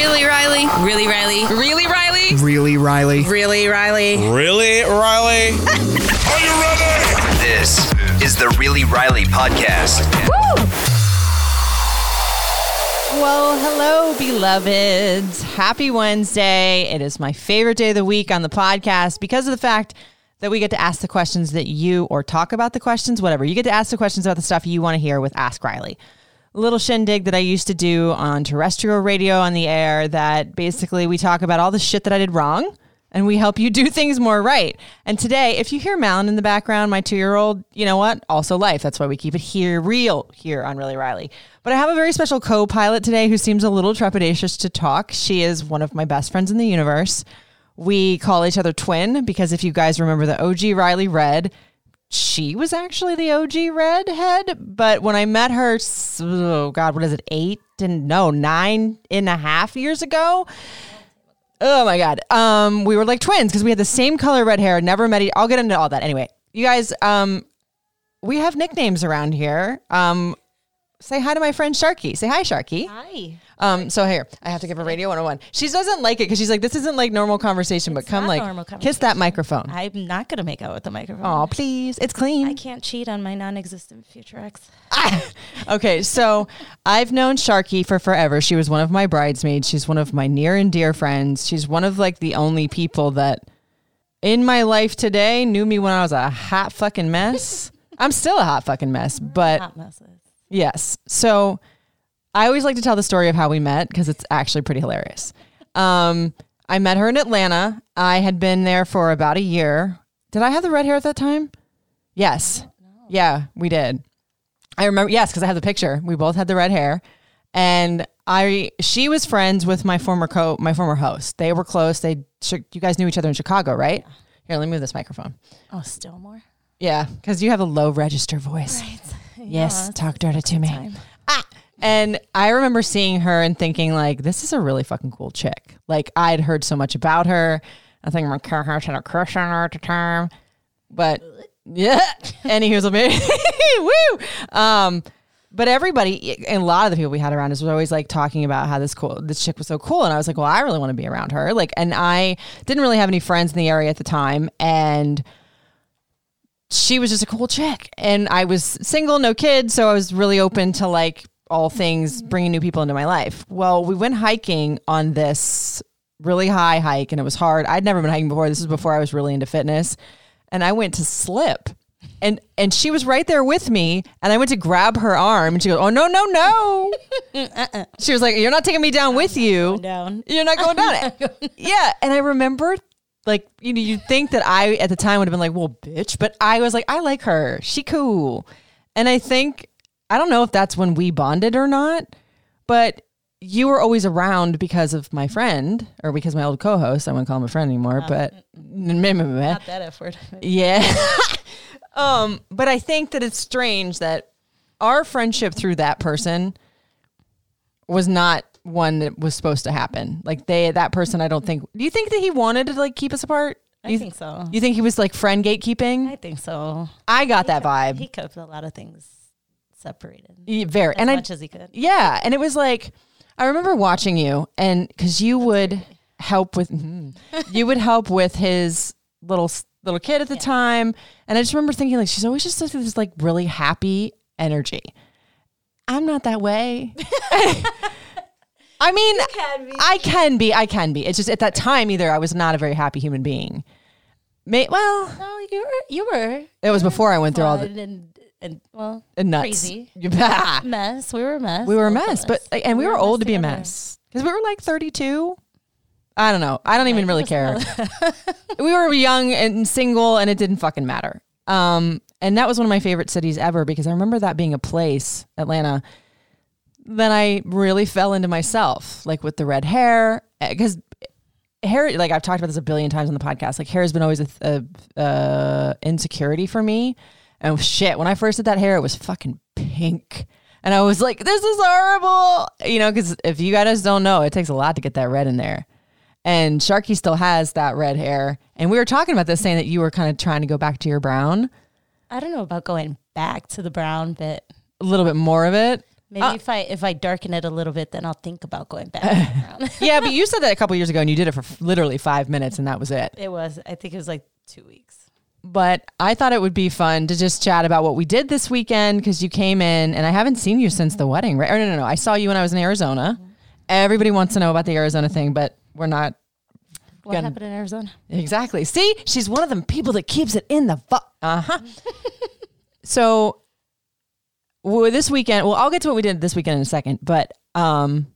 Really, Riley? Really, Riley? Really, Riley? Really, Riley? Really, Riley? Really, Riley? Are you ready? This is the Really Riley podcast. Woo! Well, hello, beloveds. Happy Wednesday. It is my favorite day of the week on the podcast because of the fact that we get to ask the questions that you, or talk about the questions, whatever. You get to ask the questions about the stuff you want to hear with Ask Riley. Little shindig that I used to do on terrestrial radio on the air that basically we talk about all the shit that I did wrong and we help you do things more right. And today, if you hear Malin in the background, my two year old, you know what? Also life. That's why we keep it here real here on Really Riley. But I have a very special co pilot today who seems a little trepidatious to talk. She is one of my best friends in the universe. We call each other twin because if you guys remember the OG Riley Red, she was actually the OG redhead. But when I met her, oh God, what is it, eight and no, nine and a half years ago? Oh my God. Um, we were like twins because we had the same color red hair, never met each I'll get into all that. Anyway, you guys, um, we have nicknames around here. Um, say hi to my friend Sharky. Say hi, Sharky. Hi. Um, so here, I have to give her radio 101. She doesn't like it because she's like, this isn't like normal conversation, but come like, kiss that microphone. I'm not going to make out with the microphone. Oh, please. It's clean. I can't cheat on my non existent future ex. okay, so I've known Sharky for forever. She was one of my bridesmaids. She's one of my near and dear friends. She's one of like the only people that in my life today knew me when I was a hot fucking mess. I'm still a hot fucking mess, but Hot messes. yes. So I always like to tell the story of how we met because it's actually pretty hilarious. Um, I met her in Atlanta. I had been there for about a year. Did I have the red hair at that time? Yes. Yeah, we did. I remember, yes, because I have the picture. We both had the red hair, and I she was friends with my former co my former host. They were close. They you guys knew each other in Chicago, right? Here, let me move this microphone. Oh, still more? Yeah, because you have a low register voice. Yes, talk dirty to me. Ah, and I remember seeing her and thinking like, this is a really fucking cool chick. Like I'd heard so much about her. I think my co-host had a crush on her at the time, but yeah. He was like, woo. Um, but everybody and a lot of the people we had around us was always like talking about how this cool this chick was so cool. And I was like, well, I really want to be around her. Like, and I didn't really have any friends in the area at the time. And she was just a cool chick. And I was single, no kids. So I was really open to like all things bringing new people into my life. Well, we went hiking on this really high hike and it was hard. I'd never been hiking before. This was before I was really into fitness. And I went to slip. And and she was right there with me, and I went to grab her arm, and she goes, "Oh no, no, no!" She was like, "You're not taking me down with you. down. You're not going down it." yeah, and I remember, like, you know, you'd think that I at the time would have been like, "Well, bitch," but I was like, "I like her. She cool," and I think I don't know if that's when we bonded or not, but you were always around because of my friend or because my old co-host. I wouldn't call him a friend anymore, uh, but mm, mm, Not that effort. yeah. um, but I think that it's strange that our friendship through that person was not one that was supposed to happen. Like they that person I don't think do you think that he wanted to like keep us apart? I you, think so. You think he was like friend gatekeeping? I think so. I got that vibe. He kept a lot of things separated Yeah, Very. as and I much as he could. Yeah, and it was like I remember watching you, and because you would help with, mhm. you would help with his little little kid at the time, and I just remember thinking like she's always just this like really happy energy. I'm not that way. I mean, I can be. I can be. It's just at that time either I was not a very happy human being. May, well, No, you were. You were. it was before I went through all the and, and well, and nuts. crazy mess. We were a mess. We were a mess, but like, and we, were, old to be a together. mess because we were like 32. I don't know. I don't even really care. we were young and single, and it didn't fucking matter. Um, and that was one of my favorite cities ever because I remember that being a place, Atlanta. Then I really fell into myself, like with the red hair, because hair. Like I've talked about this a billion times on the podcast. Like hair has been always a, a uh, insecurity for me. And shit, when I first did that hair, it was fucking pink. And I was like, this is horrible. You know, because if you guys don't know, it takes a lot to get that red in there. And Sharky still has that red hair. And we were talking about this, saying that you were kind of trying to go back to your brown, I don't know about going back to the brown but a little bit more of it. Maybe Uh, if I if I darken it a little bit, then I'll think about going back. yeah, but you said that a couple years ago and you did it for f- literally five minutes and that was it. it was. I think it was like two weeks. But I thought it would be fun to just chat about what we did this weekend because you came in and I haven't seen you since the wedding, right? Or no, no, no. I saw you when I was in Arizona. Everybody wants to know about the Arizona thing, but we're not What Gonna- happened in Arizona? Exactly. See, she's one of them people that keeps it in the fu- uh huh. so, well, this weekend, well, I'll get to what we did this weekend in a second, but um,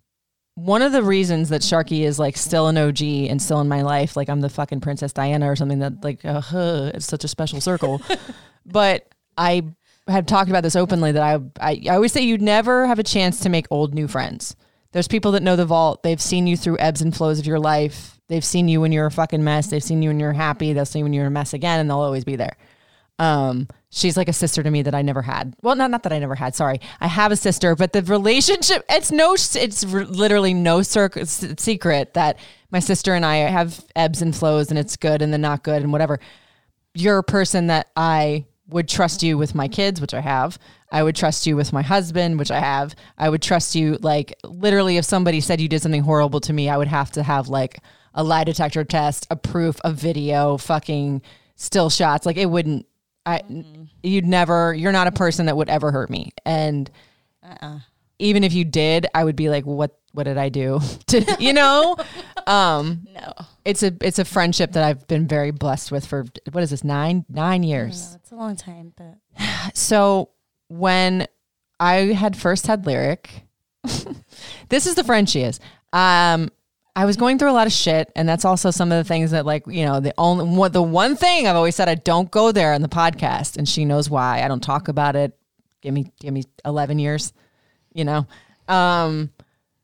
one of the reasons that Sharky is like still an OG and still in my life, like I'm the fucking Princess Diana or something that like uh, huh, it's such a special circle. but I have talked about this openly that I, I I always say you never have a chance to make old new friends. There's people that know the vault. They've seen you through ebbs and flows of your life. They've seen you when you're a fucking mess. They've seen you when you're happy. They'll see you when you're a mess again, and they'll always be there. Um, she's like a sister to me that I never had. Well, not not that I never had. Sorry, I have a sister, but the relationship it's no, it's literally no secret that my sister and I have ebbs and flows, and it's good and then not good and whatever. You're a person that I would trust you with my kids, which I have. I would trust you with my husband, which I have. I would trust you like literally if somebody said you did something horrible to me, I would have to have like a lie detector test, a proof, a video, fucking still shots. Like it wouldn't I you'd never you're not a person that would ever hurt me. And even if you did, I would be like what what did I do? to you know? um No, it's a it's a friendship that I've been very blessed with for what is this? 9 9 years. it's a long time, but So when I had first had lyric, this is the friend she is. Um, I was going through a lot of shit, and that's also some of the things that, like, you know, the only what the one thing I've always said I don't go there on the podcast, and she knows why. I don't talk about it. Give me, give me eleven years, you know. Um,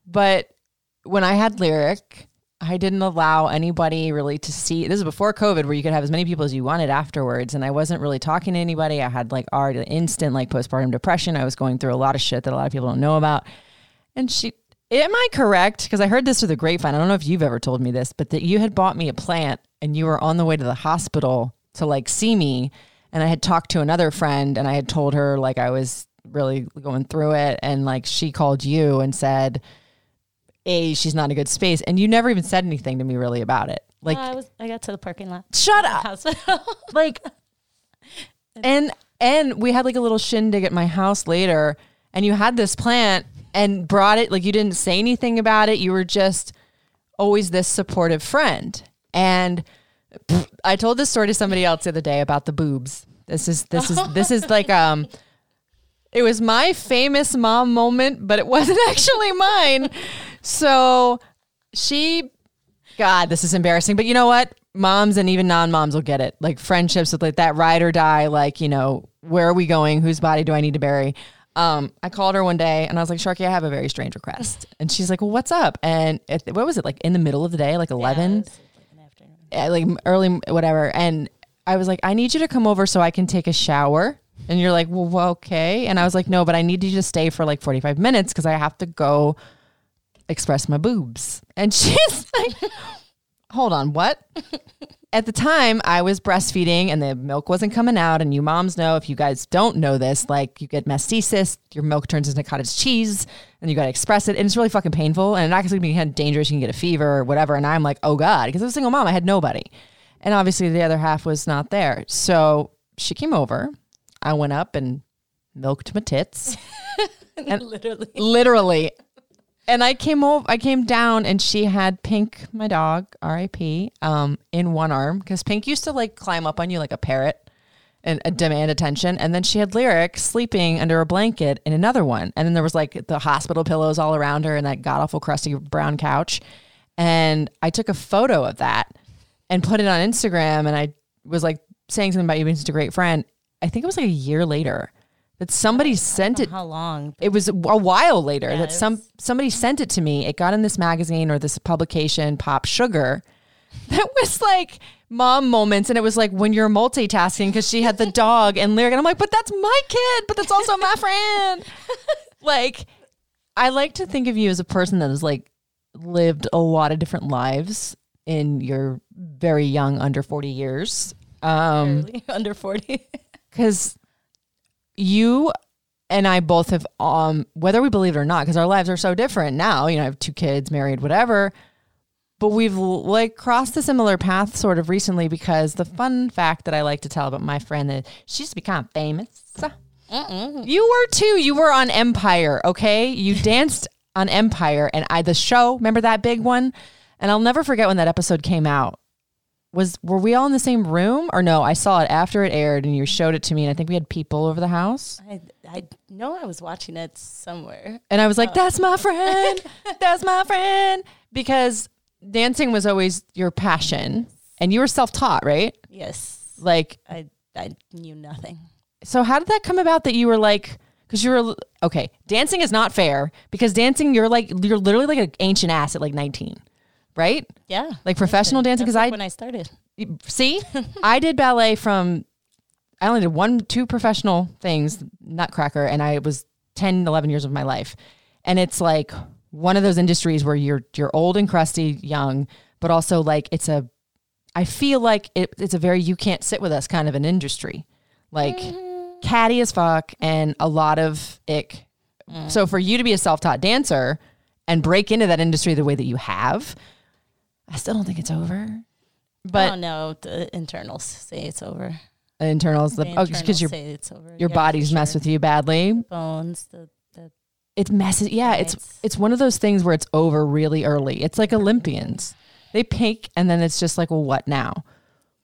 but when I had lyric, I didn't allow anybody really to see. This is before COVID, where you could have as many people as you wanted afterwards, and I wasn't really talking to anybody. I had like already instant like postpartum depression. I was going through a lot of shit that a lot of people don't know about. And she, am I correct? Because I heard this through the grapevine. I don't know if you've ever told me this, but that you had bought me a plant and you were on the way to the hospital to like see me. And I had talked to another friend and I had told her like I was really going through it. And like she called you and said, A, she's not in a good space. And you never even said anything to me really about it. Like, I was. I got to the parking lot. shut up. Hospital. Like, and and we had like a little shindig at my house later, and you had this plant and brought it. Like you didn't say anything about it. You were just always this supportive friend. And pff, I told this story to somebody else the other day about the boobs. This is this is this is like um. It was my famous mom moment, but it wasn't actually mine. So she God, this is embarrassing. But you know what? Moms and even non moms will get it. Like friendships with like that ride or die, like, you know, where are we going? Whose body do I need to bury? Um, I called her one day and I was like, Sharky, I have a very strange request. And she's like, Well, what's up? And it, what was it, like in the middle of the day, like 11? Yeah, like in the afternoon. like early whatever and i was like i need you to come over so i can take a shower and you're like well well, okay and i was like no but i need you to stay for like 45 minutes because i have to go express my boobs and she's like hold on what at the time i was breastfeeding and the milk wasn't coming out. And you moms know if you guys don't know this like you get mastitis your milk turns into cottage cheese and you got to express it. And it's really fucking painful. And it actually can be kind of dangerous you can get a fever or whatever. And i'm like oh god because i was a single mom i had nobody. And obviously the other half was not there. So she came over. I went up and milked my tits. And Literally. literally. And I came over, I came down, and she had Pink, my dog, R.I.P., um, in one arm because Pink used to like climb up on you like a parrot and uh, demand attention. And then she had Lyric sleeping under a blanket in another one. And then there was like the hospital pillows all around her and that god awful crusty brown couch. And I took a photo of that and put it on Instagram. And I was like saying something about you being such a great friend. I think it was like a year later that somebody sent it How long? it was a while later Yeah, that some was- somebody sent it to me. It got in this magazine or this publication, Pop Sugar. That was like mom moments, and it was like when you're multitasking because she had the dog and lyric, and I'm like, but that's my kid, but that's also my friend. like, I like to think of you as a person that has like lived a lot of different lives in your very young, under 40 years. Um, Barely under 40. because you and I both have, um, whether we believe it or not, because our lives are so different now. You know, I have two kids, married, whatever. But we've like crossed a similar path sort of recently because the fun fact that I like to tell about my friend that she used to be kind of famous. You were too. You were on Empire, okay? You danced on Empire, and I the show. Remember that big one? And I'll never forget when that episode came out. Was were we all in the same room or no? I saw it after it aired, and you showed it to me, and I think we had people over the house. I, I know I was watching it somewhere. And I was like, oh. "That's my friend. That's my friend." Because dancing was always your passion, and you were self-taught, right? Yes. Like, I, I knew nothing. so how did that come about that you were like? Because you were okay. Dancing is not fair because dancing, you're like you're literally like an ancient ass at like 19, right? Yeah. Like professional dancing. Because like I when I started. see, I did ballet from. I only did one, two professional things, Nutcracker, and I was 10, 11 years of my life. And it's like one of those industries where you're you're old and crusty, young, but also like it's a I feel like it, it's a very you can't sit with us kind of an industry. Like mm. catty as fuck and a lot of ick. Mm. So for you to be a self-taught dancer and break into that industry the way that you have, I still don't think it's over. But oh no, the internals say it's over. the internals, the, The oh, internals because your it's your Yeah, body's for mess with you badly. bones. The, the It messes. Yeah, it's Right. it's one of those things where it's over really early. It's like Olympians. They peak and then it's just like, well, what now?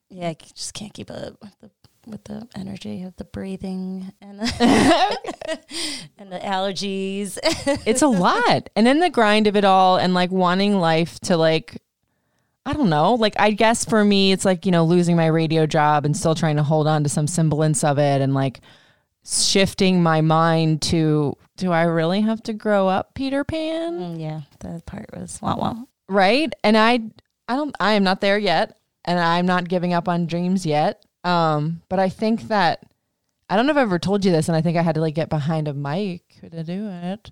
yeah, I just can't keep up with the with the energy of the breathing and the, and the allergies. It's a lot. And then the grind of it all and like wanting life to like I don't know. Like I guess for me it's like, you know, losing my radio job and still trying to hold on to some semblance of it and like shifting my mind to do I really have to grow up, Peter Pan? Mm, yeah, that part was wow wow. right and i i don't i am not there yet and i'm not giving up on dreams yet um but i think that i don't know if i've ever told you this and i think i had to like get behind a mic to do it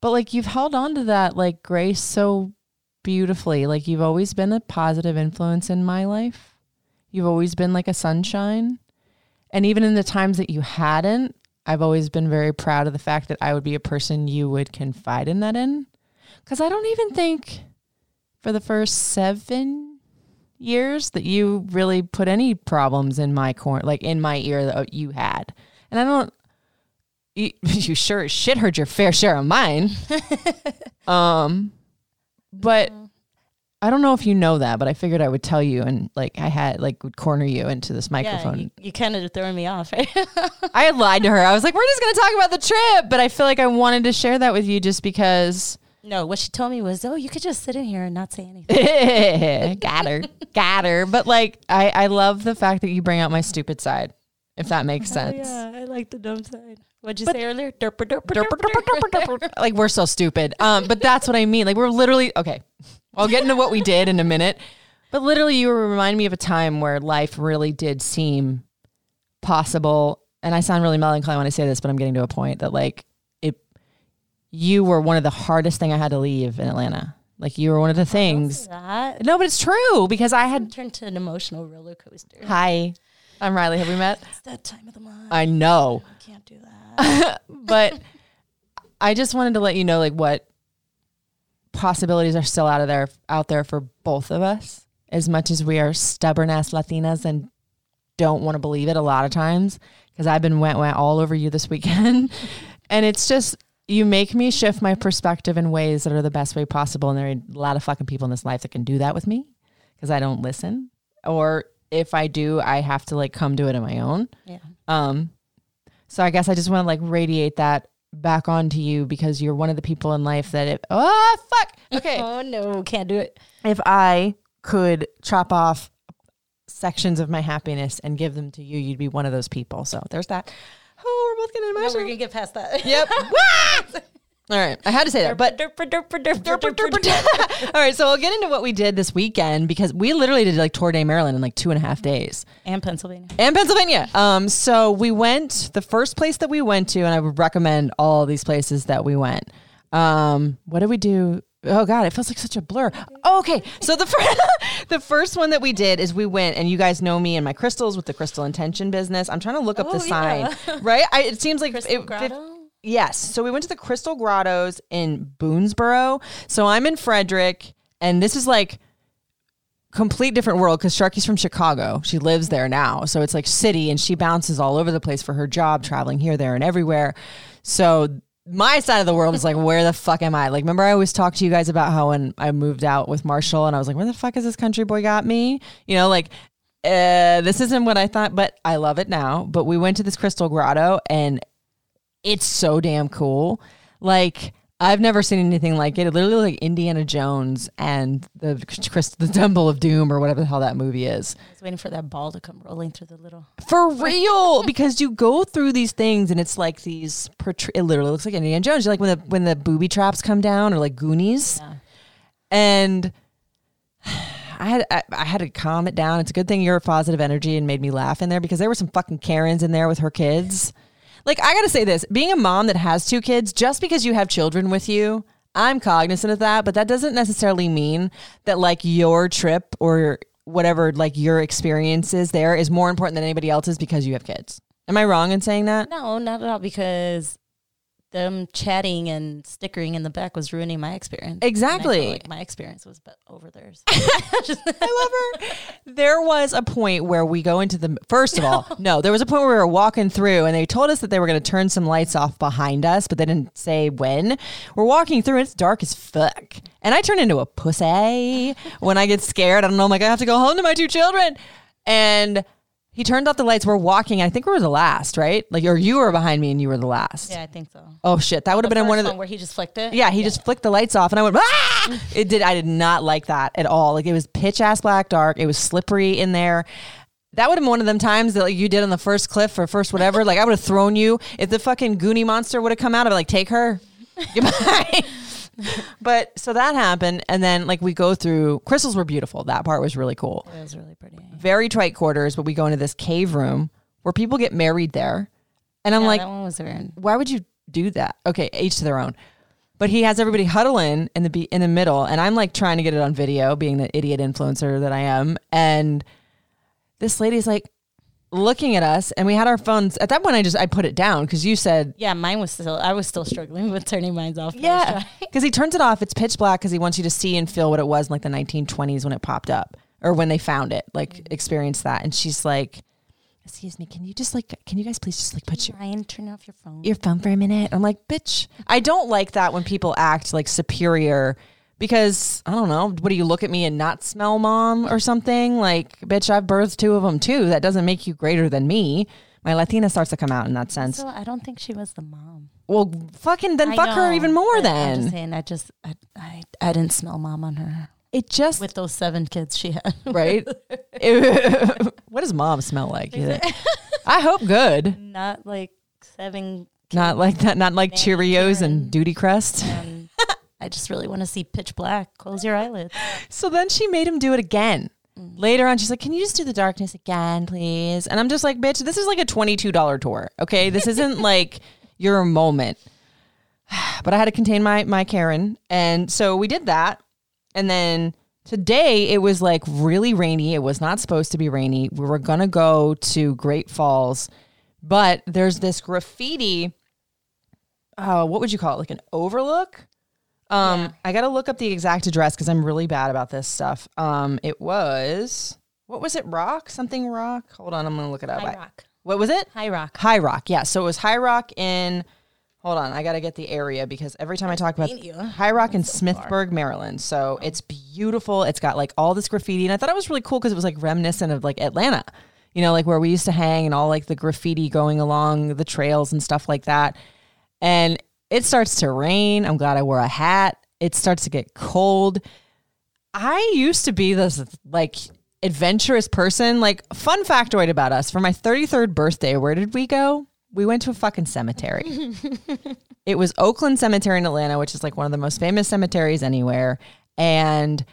but like you've held on to that like grace so beautifully like you've always been a positive influence in my life you've always been like a sunshine and even in the times that you hadn't i've always been very proud of the fact that i would be a person you would confide in that in because I don't even think for the first seven years that you really put any problems in my corner, like in my ear that you had. And I don't, you, you sure shit heard your fair share of mine. um, but mm-hmm. I don't know if you know that, but I figured I would tell you and like I had like would corner you into this Yeah, microphone. you, you kind of throwing me off, right? I had lied to her. I was like, we're just going to talk about the trip. But I feel like I wanted to share that with you just because no, what she told me was, oh, you could just sit in here and not say anything. got her, got her. But like, I, I love the fact that you bring out my stupid side, if that makes Oh, sense. yeah, I like the dumb side. What'd you But- say earlier? Derper, derper, Derp, derper, derp, derp, derper. derp, derp. like we're so stupid. Um, but that's what I mean. Like we're literally okay. I'll get into what we did in a minute. But literally, you remind me of a time where life really did seem possible. And I sound really melancholy when I say this, but I'm getting to a point that like it, you were one of the hardest thing I had to leave in Atlanta. Like you were one of the things. No, but it's true because I had. turned to an emotional roller coaster. Hi, I'm Riley. Have we met? It's that time of the month. I know. I can't do that. but I just wanted to let you know like what possibilities are still out of there out there for both of us. As much as we are stubborn ass Latinas and don't want to believe it a lot of times because I've been went went all over you this weekend, and it's just you make me shift my perspective in ways that are the best way possible. And there are a lot of fucking people in this life that can do that with me because I don't listen, or if I do, I have to like come to it on my own. yeah. Um, so I guess I just want to like radiate that back onto you because you're one of the people in life that if oh fuck okay Oh no, can't do it. if I could chop off sections of my happiness and give them to you, you'd be one of those people. So there's that. Oh, we're both getting No, we're gonna get past that. Yep. All right, I had to say that, but all right. So we'll get into what we did this weekend because we literally did like tour day Maryland in like two and a half days. and Pennsylvania. and Pennsylvania. Um, so we went the first place that we went to, and I would recommend all these places that we went. Um, what did we do? Oh God, it feels like such a blur. Oh, okay, so the first, the first one that we did is we went, and you guys know me and my crystals with the crystal intention business. I'm trying to look up Oh, the sign, right? I, it seems like Crystal it, Grotto? Yes. So we went to the Crystal Grottos in Boonsboro. So I'm in Frederick, and this is like complete different world because Sharky's from Chicago. She lives there now. So it's like city and she bounces all over the place for her job, traveling here, there, and everywhere. So my side of the world is like, where the fuck am I? Like, remember I always talked to you guys about how when I moved out with Marshall and I was like, where the fuck is this country boy got me? You know, like uh, this isn't what I thought, but I love it now. But we went to this crystal grotto and it's so damn cool. Like I've never seen anything like it. It literally like Indiana Jones and the Chris- the Temple of Doom or whatever the hell that movie is. I was waiting for that ball to come rolling through the little. For real, because you go through these things and it's like these. Portray- it literally looks like Indiana Jones. You're like when the when the booby traps come down or like Goonies, Yeah. and I had I, I had to calm it down. It's a good thing you're a positive energy and made me laugh in there because there were some fucking Karens in there with her kids. Like I gotta say this, being a mom that has two kids, just because you have children with you, I'm cognizant of that, but that doesn't necessarily mean that like your trip or whatever like your experience is there is more important than anybody else's because you have kids. Am I wrong in saying that? No, not at all. Because them chatting and stickering in the back was ruining my experience. And I feel Exactly. like my experience was over theirs. I love her. There was a point where we go into the first of all, no, there was a point where we were walking through and they told us that they were going to turn some lights off behind us, but they didn't say when. We're walking through and it's dark as fuck. And I turn into a pussy when I get scared. I don't know. I'm like, I have to go home to my two children. And he turned off the lights. We're walking. I think we were the last, right? Like, or you were behind me and you were the last. yeah, I think so. Oh shit, that would have been in one of the. where he just flicked it. Yeah, he just flicked the lights off, and I went, ah! It did. I did not like that at all. Like it was pitch ass black dark. It was slippery in there. That would have been one of them times that like you did on the first cliff or first whatever. Like I would have thrown you if the fucking Goonie monster would have come out. I'd be like, take her. Goodbye. but so that happened, and then like we go through. Crystals were beautiful. That part was really cool. It was really pretty. Very trite quarters, but we go into this cave room where people get married there, and I'm Yeah, like, that one was weird. why would you do that? Okay, each to their own. But he has everybody huddle in in the be- in the middle, and I'm like trying to get it on video, being the idiot influencer that I am. And this lady's like looking at us, and we had our phones. At that point, I just I put it down because you said Yeah, mine was still. I was still struggling with turning mine off. Yeah, because he turns it off. It's pitch black because he wants you to see and feel what it was in like the 1920s when it popped up or when they found it, like mm. experience that. And she's like, "Excuse me, can you just like, can you guys please just like put your Ryan, turn off your phone. your phone for a minute. I'm like, bitch. I don't like that when people act like superior because I don't know. What do you look at me and not smell mom or something? Like, bitch, I've birthed two of them too. That doesn't make you greater than me. My Latina starts to come out in that sense. So I don't think she was the mom. well, fucking then I fuck her even more but I'm just saying, I just, I, I, I didn't smell mom on her It just, with those seven kids she had. right? what does mom smell like? I hope good. Not like seven. Not like that. Not like Cheerios and Duty Crest. And I just really want to see pitch black. Close your eyelids. So then she made him do it again. Mm. Later on, she's like, Can you just do the darkness again, please? And I'm just like, Bitch, this is like a $22 tour. Okay. This isn't like your moment. But I had to contain my, my Karen. And so we did that. And then today it was like really rainy. It was not supposed to be rainy. We were going to go to Great Falls, but there's this graffiti. Oh, what would you call it? Like an overlook? Um, I got to look up the exact address because I'm really bad about this stuff. Um, it was what was it? Rock something rock. Hold on, I'm gonna look it up. High Rock. What was it? High Rock. High Rock. Yeah. So it was High Rock in. Hold on, I got to get the area because every time I talk about High Rock in Smithsburg, Maryland. So it's beautiful. It's got like all this graffiti, and I thought it was really cool because it was like reminiscent of like Atlanta. You know, like where we used to hang and all like the graffiti going along the trails and stuff like that. And it starts to rain. I'm glad I wore a hat. It starts to get cold. I used to be this like adventurous person. Like, fun factoid about us for my 33rd birthday, where did we go? We went to a fucking cemetery. it was Oakland Cemetery in Atlanta, which is like one of the most famous cemeteries anywhere. And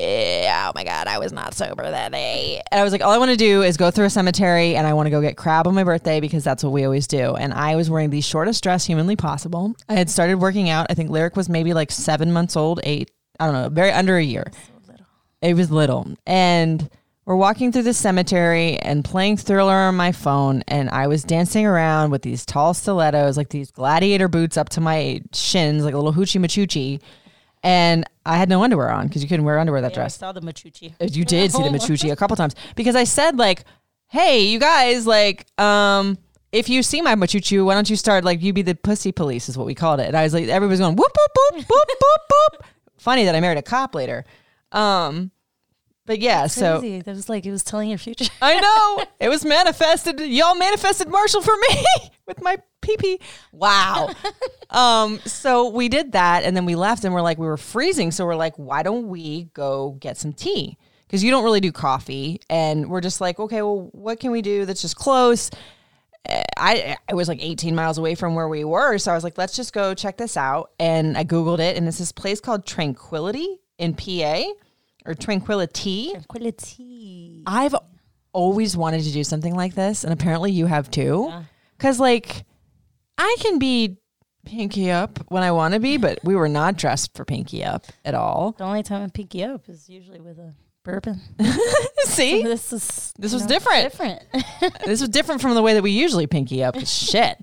oh my God, I was not sober that day. And I was like, all I want to do is go through a cemetery and I want to go get crab on my birthday because that's what we always do. And I was wearing the shortest dress humanly possible. I had started working out. I think Lyric was maybe like seven months old, eight, I don't know, very under a year. It was little. And we're walking through the cemetery and playing Thriller on my phone, and I was dancing around with these tall stilettos, like these gladiator boots up to my shins, like a little hoochie machuchi. And I had no underwear on because you couldn't wear underwear that Yeah, I dress. saw the machuchi. Uh, You did see the machuchi a couple times because I said like, "Hey, you guys, like, um, if you see my machuchi, why don't you start like you be the pussy police?" Is what we called it. And I was like, everybody's going whoop whoop whoop whoop whoop whoop. Funny that I married a cop later. Um, but yeah, so Crazy. That was like it was telling your future. I know it was manifested. Y'all manifested Marshall for me with my pee pee. Wow. um. So we did that, and then we left, and we're like, we were freezing, so we're like, why don't we go get some tea? Because you don't really do coffee, and we're just like, okay, well, what can we do that's just close? Uh, I I was like 18 miles away from where we were, so I was like, let's just go check this out. And I googled it, and it's this place called Tranquility in PA, or Tranquility. Tranquility. I've always wanted to do something like this, and apparently you have too. Because, like, I can be pinky up when I want to be, but we were not dressed for pinky up at all. The only time I pinky up is usually with a bourbon. See, this is This was know, different. Different. this was different from the way that we usually pinky up. Shit.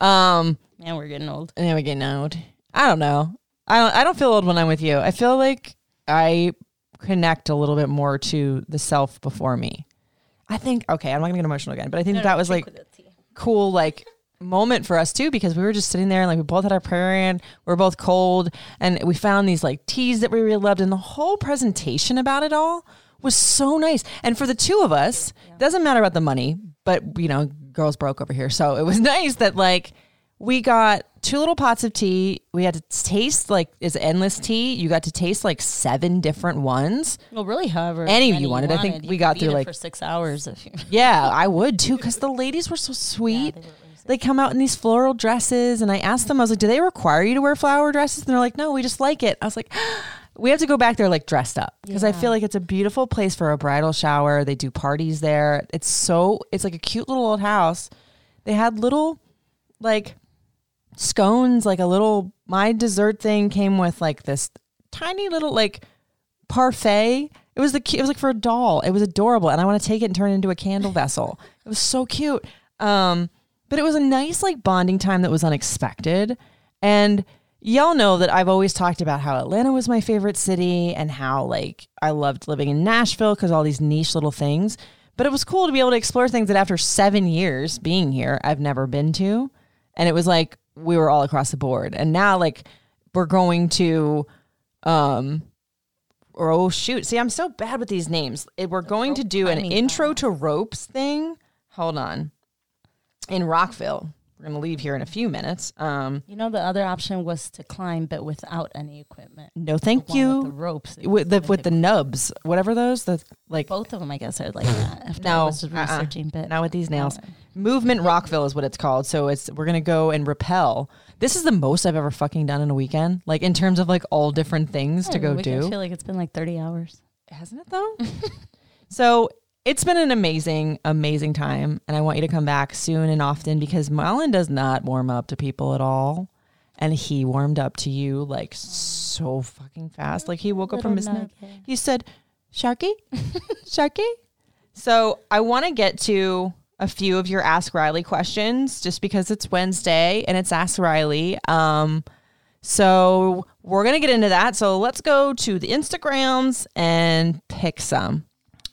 Um, Man, we're getting old. and then we get old. I don't know. I don't. I don't feel old when I'm with you. I feel like I connect a little bit more to the self before me. I think. Okay, I'm not gonna get emotional again, but I think that was like cool like moment for us too because we were just sitting there and like we both had our prayer in we are both cold and we found these like teas that we really loved and the whole presentation about it all was so nice and for the two of us doesn't matter about the money but you know girls broke over here so it was nice that like we got two little pots of tea we had to taste like it's endless tea you got to taste like seven different ones Well, really, however, Any of many you wanted. I think wanted. we got through, like- for six hours if you. Yeah, I would too, because the ladies were so sweet. They come out in these floral dresses, and I asked them, I was like, "Do they require you to wear flower dresses?" And they're like, "No, we just like it." I was like, "We have to go back there like dressed up because I feel like it's a beautiful place for a bridal shower. They do parties there. It's so it's like a cute little old house. They had little like scones, like a little. My dessert thing came with like this tiny little like parfait. It was the it was like for a doll. It was adorable, and I want to take it and turn it into a candle vessel. It was so cute. Um, but it was a nice like bonding time that was unexpected, and y'all know that I've always talked about how Atlanta was my favorite city and how like I loved living in Nashville because all these niche little things. But it was cool to be able to explore things that after seven years being here, I've never been to, and it was like we were all across the board. And now like we're going to um or oh shoot. See i'm so bad with these names. We're going to do an intro to ropes thing. Hold on in rockville we're going to leave here in a few minutes um You know, the other option was to climb, but without any equipment. no thank The one with the you ropes. with the with the nubs whatever those the like both of them, I guess, are like that. After I was uh-uh. researching, but not with these nails movement rockville is what it's called so it's we're going to go and rappel this is the most i've ever fucking done in a weekend like in terms of like all different things to go do feel like it's been like thirty hours. hasn't it though? so it's been an amazing, amazing time, and I want you to come back soon and often because Marlon does not warm up to people at all, and he warmed up to you like so fucking fast. Like he woke up from his nap. He said, "Sharky, Sharky." So I want to get to a few of your Ask Riley questions, just because it's Wednesday and it's Ask Riley. Um, so we're gonna get into that. So let's go to the Instagrams and pick some.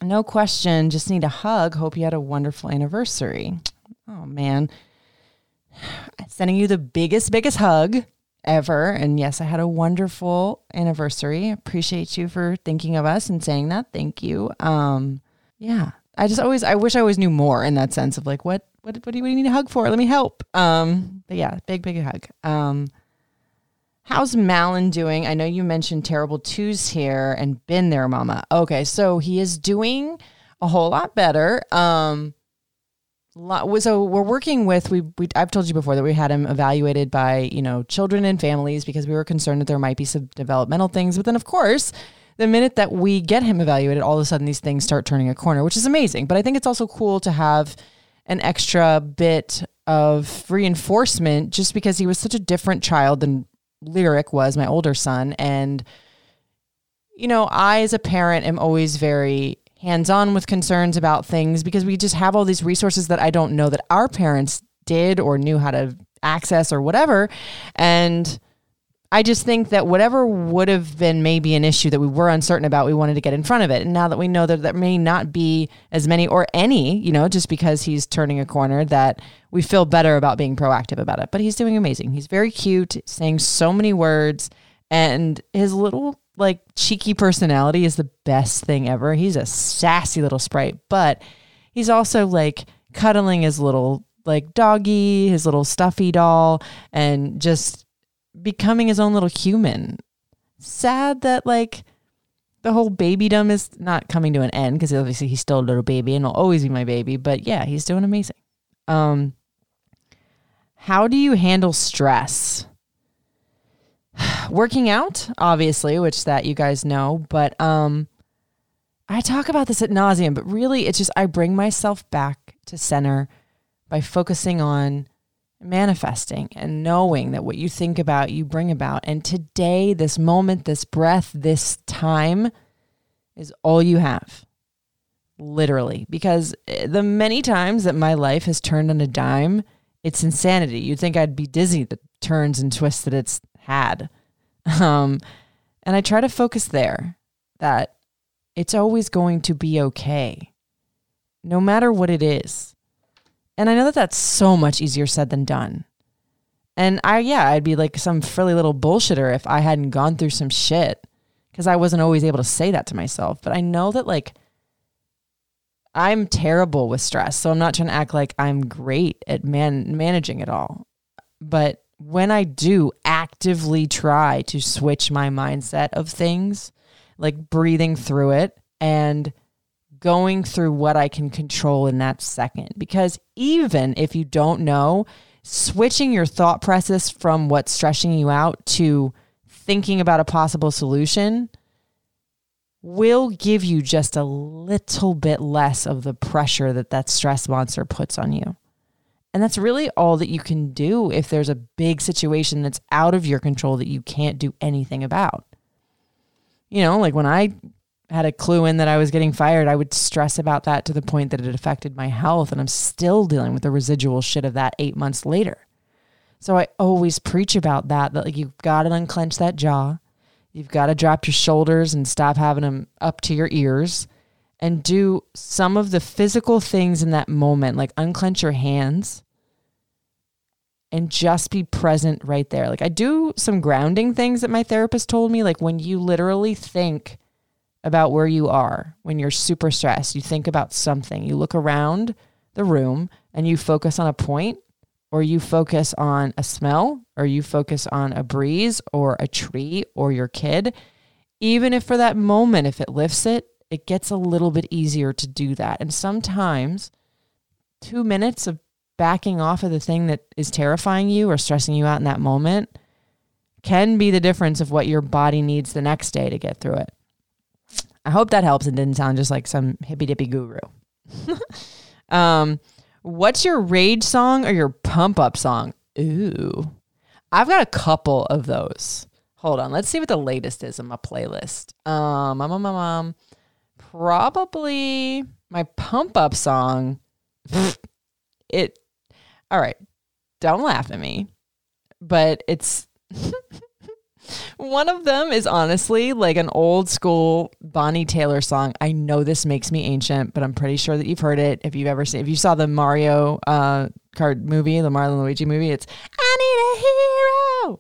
No question. Just need a hug. Hope you had a wonderful anniversary. Oh man, sending you the biggest, biggest hug ever. And yes, I had a wonderful anniversary. Appreciate you for thinking of us and saying that. Thank you. Um, yeah, I just always, I wish I always knew more in that sense of like, what, what, what do you, what do you need a hug for? Let me help. Um, but yeah, big, big hug. Um, how's Malin doing? I know you mentioned terrible twos here and been there, mama. Okay. So he is doing a whole lot better. Um, lot, so we're working with we, we I've told you before that we had him evaluated by you know children and families because we were concerned that there might be some developmental things but then of course the minute that we get him evaluated all of a sudden these things start turning a corner which is amazing but I think it's also cool to have an extra bit of reinforcement just because he was such a different child than Lyric was my older son and you know I as a parent am always very hands on with concerns about things because we just have all these resources that I don't know that our parents did or knew how to access or whatever. And I just think that whatever would have been maybe an issue that we were uncertain about, we wanted to get in front of it. And now that we know that there may not be as many or any, you know, just because he's turning a corner, that we feel better about being proactive about it. But he's doing amazing. He's very cute, saying so many words, and his little like cheeky personality is the best thing ever. He's a sassy little sprite, but he's also like cuddling his little like doggy, his little stuffy doll, and just becoming his own little human. Sad that like the whole babydom is not coming to an end because obviously he's still a little baby and will always be my baby. But yeah, he's doing amazing. Um, how do you handle stress? Working out, obviously, which that you guys know, but um, I talk about this at nauseum. But really, it's just I bring myself back to center by focusing on manifesting and knowing that what you think about, you bring about. And today, this moment, this breath, this time is all you have. Literally. Because eh, the many times that my life has turned on a dime, it's insanity. You'd think I'd be dizzy the turns and twists that it's had. Um, and I try to focus there that it's always going to be okay, no matter what it is. And I know that that's so much easier said than done. And I, yeah, I'd be like some frilly little bullshitter if I hadn't gone through some shit because I wasn't always able to say that to myself. But I know that like I'm terrible with stress. So I'm not trying to act like I'm great at man managing it all. But when I do actively try to switch my mindset of things, like breathing through it and going through what I can control in that second. Because even if you don't know, switching your thought process from what's stressing you out to thinking about a possible solution will give you just a little bit less of the pressure that that stress monster puts on you. And that's really all that you can do if there's a big situation that's out of your control that you can't do anything about. You know, like when I had a clue in that I was getting fired, I would stress about that to the point that it affected my health. And I'm still dealing with the residual shit of that eight months later. So I always preach about that, that like you've got to unclench that jaw. You've got to drop your shoulders and stop having them up to your ears and do some of the physical things in that moment, like unclench your hands and just be present right there. Like I do some grounding things that my therapist told me, like when you literally think about where you are when you're super stressed. You think about something, you look around the room and you focus on a point, or you focus on a smell, or you focus on a breeze, or a tree, or your kid. Even if for that moment, if it lifts it, it gets a little bit easier to do that. And sometimes two minutes of backing off of the thing that is terrifying you or stressing you out in that moment can be the difference of what your body needs the next day to get through it. I hope that helps and didn't sound just like some hippy dippy guru. um, what's your rage song or your pump up song? Ooh, I've got a couple of those. Hold on, let's see what the latest is on my playlist. Um, um, um, um, um probably my pump up song. it, all right, don't laugh at me, but it's one of them is honestly like an old school Bonnie Tyler song. I know this makes me ancient, but I'm pretty sure that you've heard it. If you've ever seen, if you saw the Mario uh, card movie, the Mario Luigi movie, it's "I Need a Hero."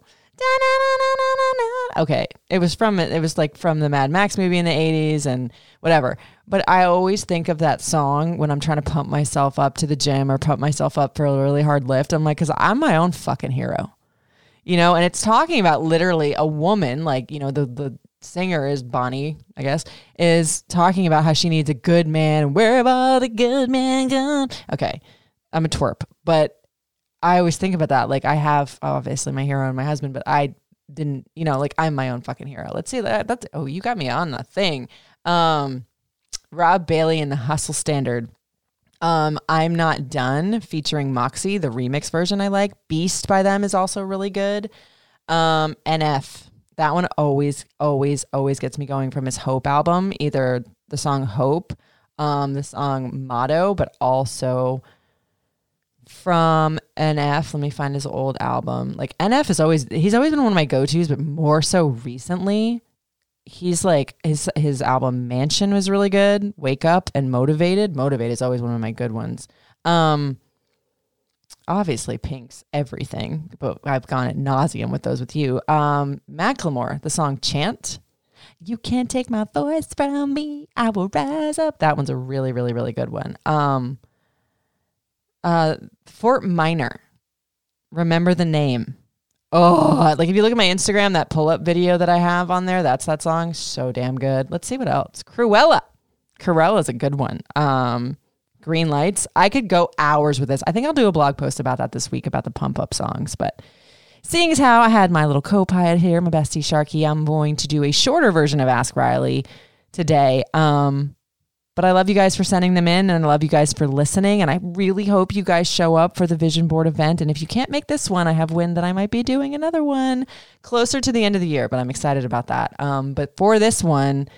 Okay, it was from it. It was like from the Mad Max movie in the '80s and whatever. But I always think of that song when I'm trying to pump myself up to the gym or pump myself up for a really hard lift. I'm like, because I'm my own fucking hero you know, and it's talking about literally a woman, like, you know, the, the singer is Bonnie, I guess, is talking about how she needs a good man. Where have all the good men gone? Okay, I'm a twerp, but I always think about that. Like, I have obviously my hero and my husband, but I didn't, you know, like I'm my own fucking hero. Let's see that. That's oh, you got me on the thing. Um, Rob Bailey and the Hustle Standard. Um, I'm Not Done featuring Moxie, the remix version I like. Beast by them is also really good. Um, NF, that one always, always, always gets me going from his Hope album, either the song Hope um, the song Motto, but also from NF. Let me find his old album. Like NF is always he's always been one of my go tos, but more so recently. He's like his his album Mansion was really good. Wake Up and Motivated. Motivated is always one of my good ones. Um, obviously Pink's everything, but I've gone at nauseum with those with you. Um, Macklemore, the song Chant. You can't take my voice from me. I will rise up. That one's a really, really, really good one. Um, uh, Fort Minor. Remember the name. Oh, like if you look at my Instagram, that pull up video that I have on there, that's that song. So damn good. Let's see what else. Cruella. Cruella's a good one. Um, Green Lights. I could go hours with this. I think I'll do a blog post about that this week about the pump up songs. But seeing as how I had my little co pilot here, my bestie Sharky, I'm going to do a shorter version of Ask Riley today. Um, but I love you guys for sending them in and I love you guys for listening. And I really hope you guys show up for the Vision Board event. And if you can't make this one, I have wind that I might be doing another one closer to the end of the year, but I'm excited about that. Um, but for this one,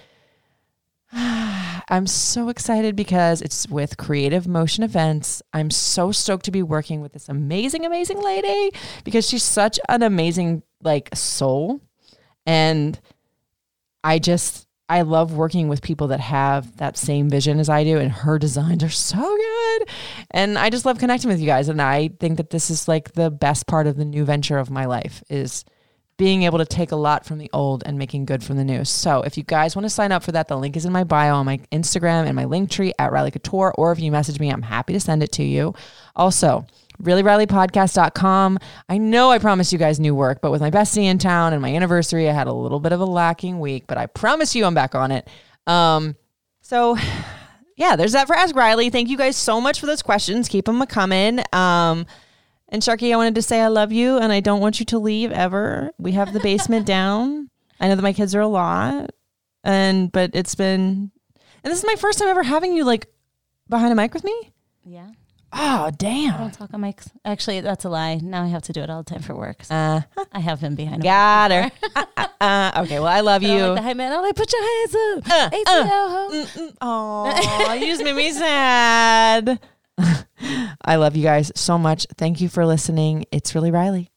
I'm so excited because it's with Creative Motion Events. I'm so stoked to be working with this amazing, amazing lady because she's such an amazing like soul. And I just I love working with people that have that same vision as I do, and her designs are so good. And I just love connecting with you guys. And I think that this is like the best part of the new venture of my life is being able to take a lot from the old and making good from the new. So if you guys want to sign up for that, the link is in my bio on my Instagram and my Linktree at Riley Couture, or if you message me, I'm happy to send it to you. Also, reallyrileypodcast.com. I know I promised you guys new work, but with my bestie in town and my anniversary, I had a little bit of a lacking week, but I promise you I'm back on it. Um, so yeah, there's that for Ask Riley. Thank you guys so much for those questions. Keep them a coming. Um, and Sharky, I wanted to say I love you and I don't want you to leave ever. We have the basement down. I know that my kids are a lot. And but it's been and this is my first time ever having you like behind a mic with me. Yeah. Oh, I damn. don't talk on mics. Actually, that's a lie. Now I have to do it all the time for work. So Uh, I have been behind. a got her. uh, okay, well, I love mic. I don't you. Like the hype man. I'm like, put your hands up. Uh, ATL, ho. Oh, you just made me sad. I love you guys so much. Thank you for listening. It's really Riley.